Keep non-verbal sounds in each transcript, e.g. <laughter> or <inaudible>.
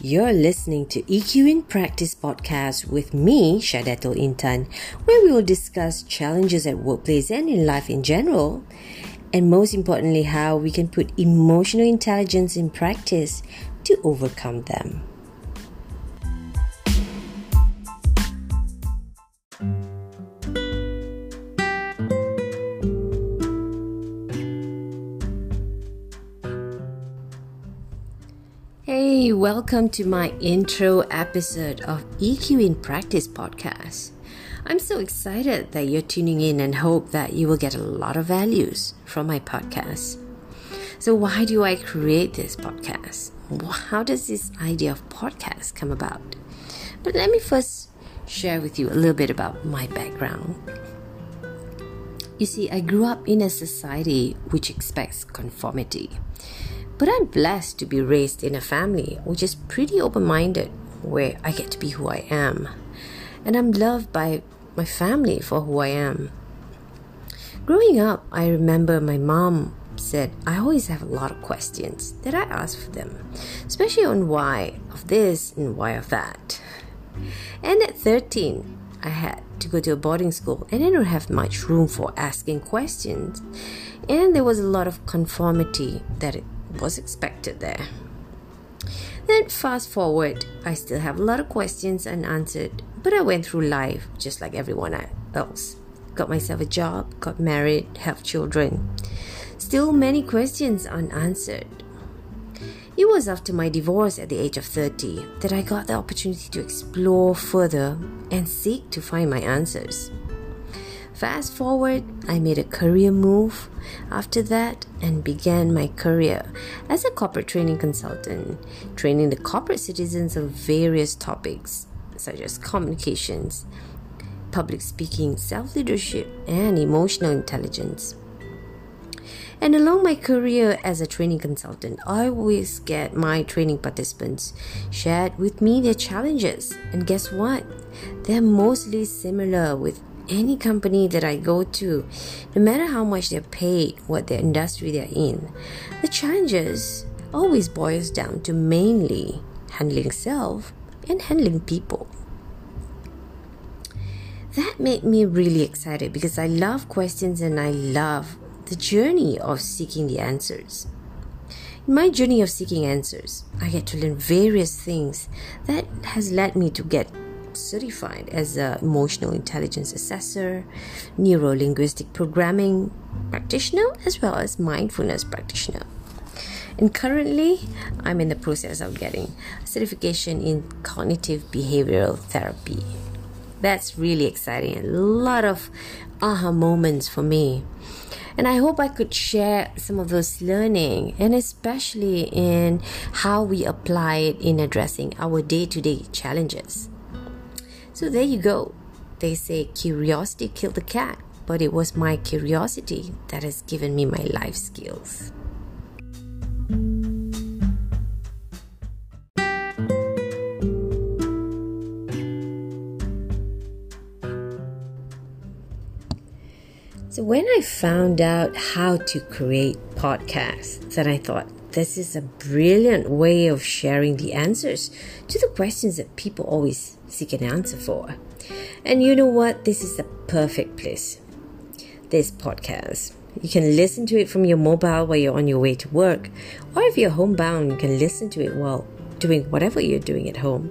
You're listening to EQ in Practice podcast with me, Shadatul Intan, where we will discuss challenges at workplace and in life in general, and most importantly, how we can put emotional intelligence in practice to overcome them. Welcome to my intro episode of EQ in Practice podcast. I'm so excited that you're tuning in and hope that you will get a lot of values from my podcast. So, why do I create this podcast? How does this idea of podcast come about? But let me first share with you a little bit about my background. You see, I grew up in a society which expects conformity. But I'm blessed to be raised in a family which is pretty open minded, where I get to be who I am. And I'm loved by my family for who I am. Growing up, I remember my mom said I always have a lot of questions that I ask for them, especially on why of this and why of that. And at 13, I had to go to a boarding school and I don't have much room for asking questions. And there was a lot of conformity that it was expected there. Then, fast forward, I still have a lot of questions unanswered, but I went through life just like everyone else. Got myself a job, got married, have children. Still, many questions unanswered. It was after my divorce at the age of 30 that I got the opportunity to explore further and seek to find my answers. Fast forward, I made a career move after that and began my career as a corporate training consultant, training the corporate citizens of various topics such as communications, public speaking, self leadership, and emotional intelligence. And along my career as a training consultant, I always get my training participants shared with me their challenges. And guess what? They're mostly similar with any company that I go to, no matter how much they're paid, what their industry they're in, the challenges always boils down to mainly handling self and handling people. That made me really excited because I love questions and I love the journey of seeking the answers. In my journey of seeking answers, I get to learn various things that has led me to get certified as an emotional intelligence assessor, neuro linguistic programming practitioner, as well as mindfulness practitioner. And currently, I'm in the process of getting certification in cognitive behavioral therapy. That's really exciting. A lot of aha moments for me. And I hope I could share some of those learning and especially in how we apply it in addressing our day to day challenges. So there you go. They say curiosity killed the cat, but it was my curiosity that has given me my life skills. So when I found out how to create podcasts, then I thought this is a brilliant way of sharing the answers to the questions that people always seek an answer for. And you know what? This is the perfect place. This podcast. You can listen to it from your mobile while you're on your way to work, or if you're homebound, you can listen to it while doing whatever you're doing at home.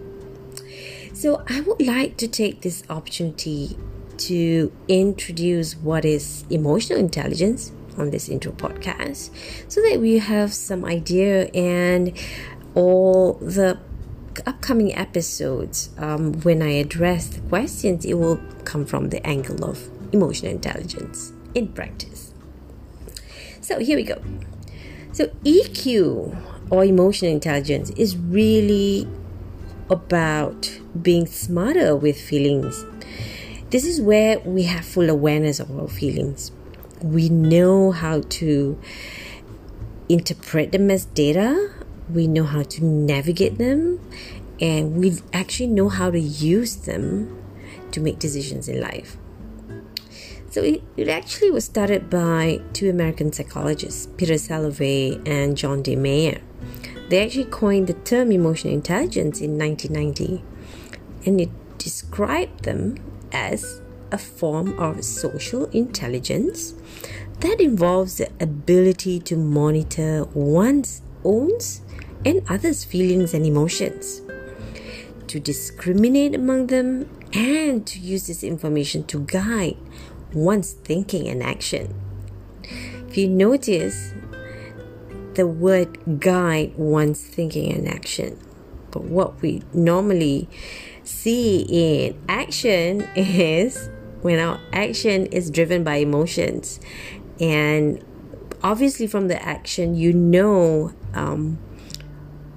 So, I would like to take this opportunity to introduce what is emotional intelligence on this intro podcast so that we have some idea and all the upcoming episodes, um, when I address the questions, it will come from the angle of emotional intelligence in practice. So here we go. So EQ or emotional intelligence is really about being smarter with feelings. This is where we have full awareness of our feelings. We know how to interpret them as data we know how to navigate them, and we actually know how to use them to make decisions in life. So it, it actually was started by two American psychologists, Peter Salovey and John D. Mayer. they actually coined the term emotional intelligence in 1990 and it described them as a form of social intelligence that involves the ability to monitor one's own and others' feelings and emotions, to discriminate among them, and to use this information to guide one's thinking and action. If you notice, the word guide one's thinking and action. But what we normally see in action <laughs> is when our action is driven by emotions. And obviously, from the action, you know um,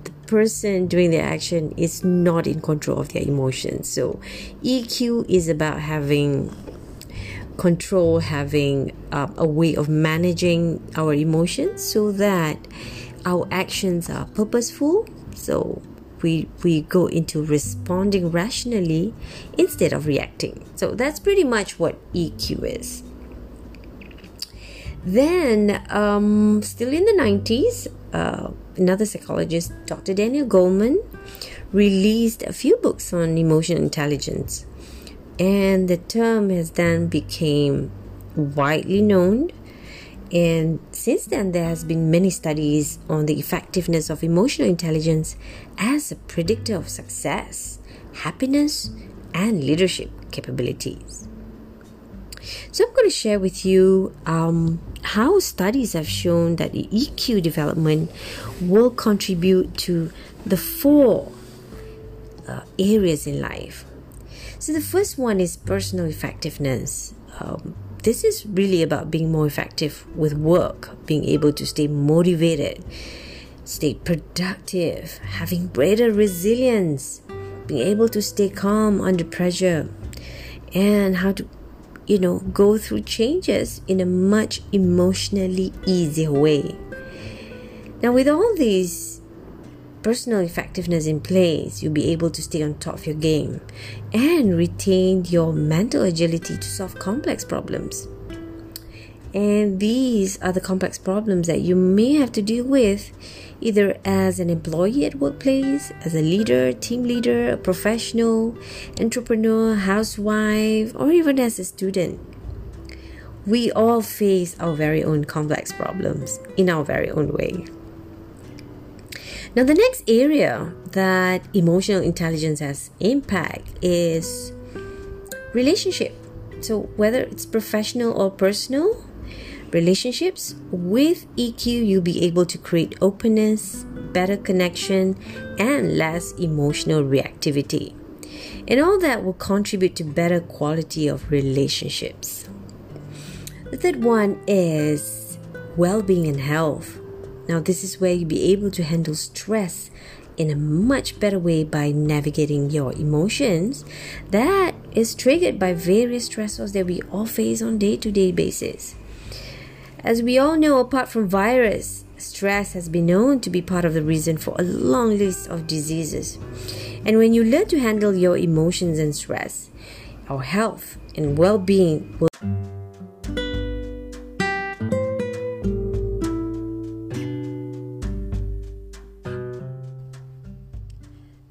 the person doing the action is not in control of their emotions. So, EQ is about having control, having uh, a way of managing our emotions so that our actions are purposeful. So we we go into responding rationally instead of reacting. So that's pretty much what EQ is. Then, um, still in the 90s, uh, another psychologist, Dr. Daniel Goleman, released a few books on emotional intelligence and the term has then became widely known and since then there has been many studies on the effectiveness of emotional intelligence as a predictor of success happiness and leadership capabilities so i'm going to share with you um, how studies have shown that eq development will contribute to the four uh, areas in life so the first one is personal effectiveness. Um, this is really about being more effective with work, being able to stay motivated, stay productive, having greater resilience, being able to stay calm under pressure, and how to, you know, go through changes in a much emotionally easier way. Now, with all these personal effectiveness in place, you'll be able to stay on top of your game and retain your mental agility to solve complex problems. And these are the complex problems that you may have to deal with either as an employee at workplace, as a leader, team leader, a professional, entrepreneur, housewife, or even as a student. We all face our very own complex problems in our very own way. Now, the next area that emotional intelligence has impact is relationship. So, whether it's professional or personal relationships, with EQ, you'll be able to create openness, better connection, and less emotional reactivity. And all that will contribute to better quality of relationships. The third one is well being and health. Now, this is where you'll be able to handle stress in a much better way by navigating your emotions that is triggered by various stressors that we all face on day-to-day basis. As we all know, apart from virus, stress has been known to be part of the reason for a long list of diseases. And when you learn to handle your emotions and stress, our health and well-being will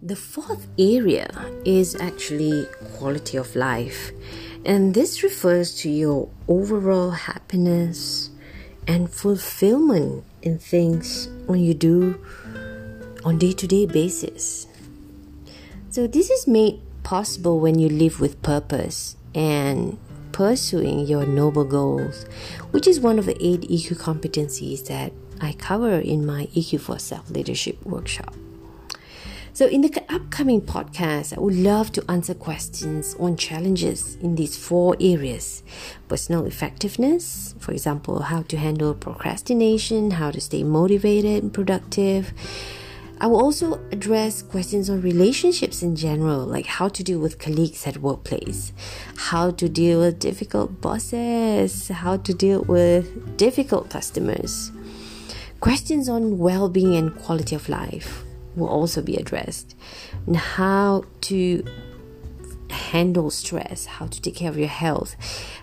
The fourth area is actually quality of life, and this refers to your overall happiness and fulfillment in things when you do on day-to-day basis. So this is made possible when you live with purpose and pursuing your noble goals, which is one of the eight EQ competencies that I cover in my EQ for Self Leadership workshop. So, in the upcoming podcast, I would love to answer questions on challenges in these four areas personal effectiveness, for example, how to handle procrastination, how to stay motivated and productive. I will also address questions on relationships in general, like how to deal with colleagues at workplace, how to deal with difficult bosses, how to deal with difficult customers. Questions on well-being and quality of life will also be addressed and how to handle stress how to take care of your health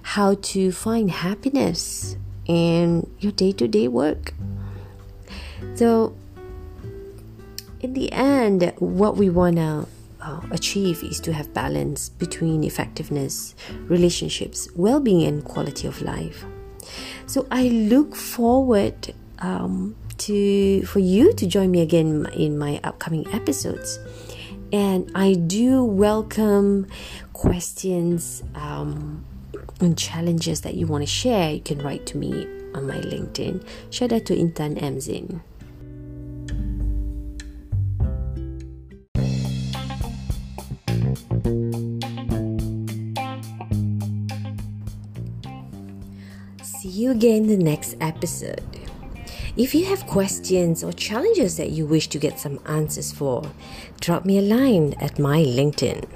how to find happiness in your day-to-day work so in the end, what we want to uh, achieve is to have balance between effectiveness, relationships, well being, and quality of life. So I look forward um, to for you to join me again in my upcoming episodes. And I do welcome questions um, and challenges that you want to share. You can write to me on my LinkedIn. Share that to Intan Amzin. See you again in the next episode. If you have questions or challenges that you wish to get some answers for, drop me a line at my LinkedIn.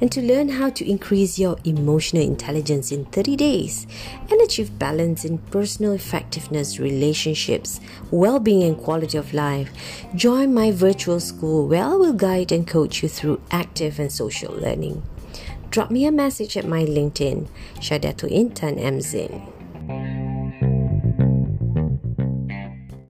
And to learn how to increase your emotional intelligence in 30 days and achieve balance in personal effectiveness, relationships, well being, and quality of life, join my virtual school where I will guide and coach you through active and social learning drop me a message at my LinkedIn, Shadato Intan Mzin.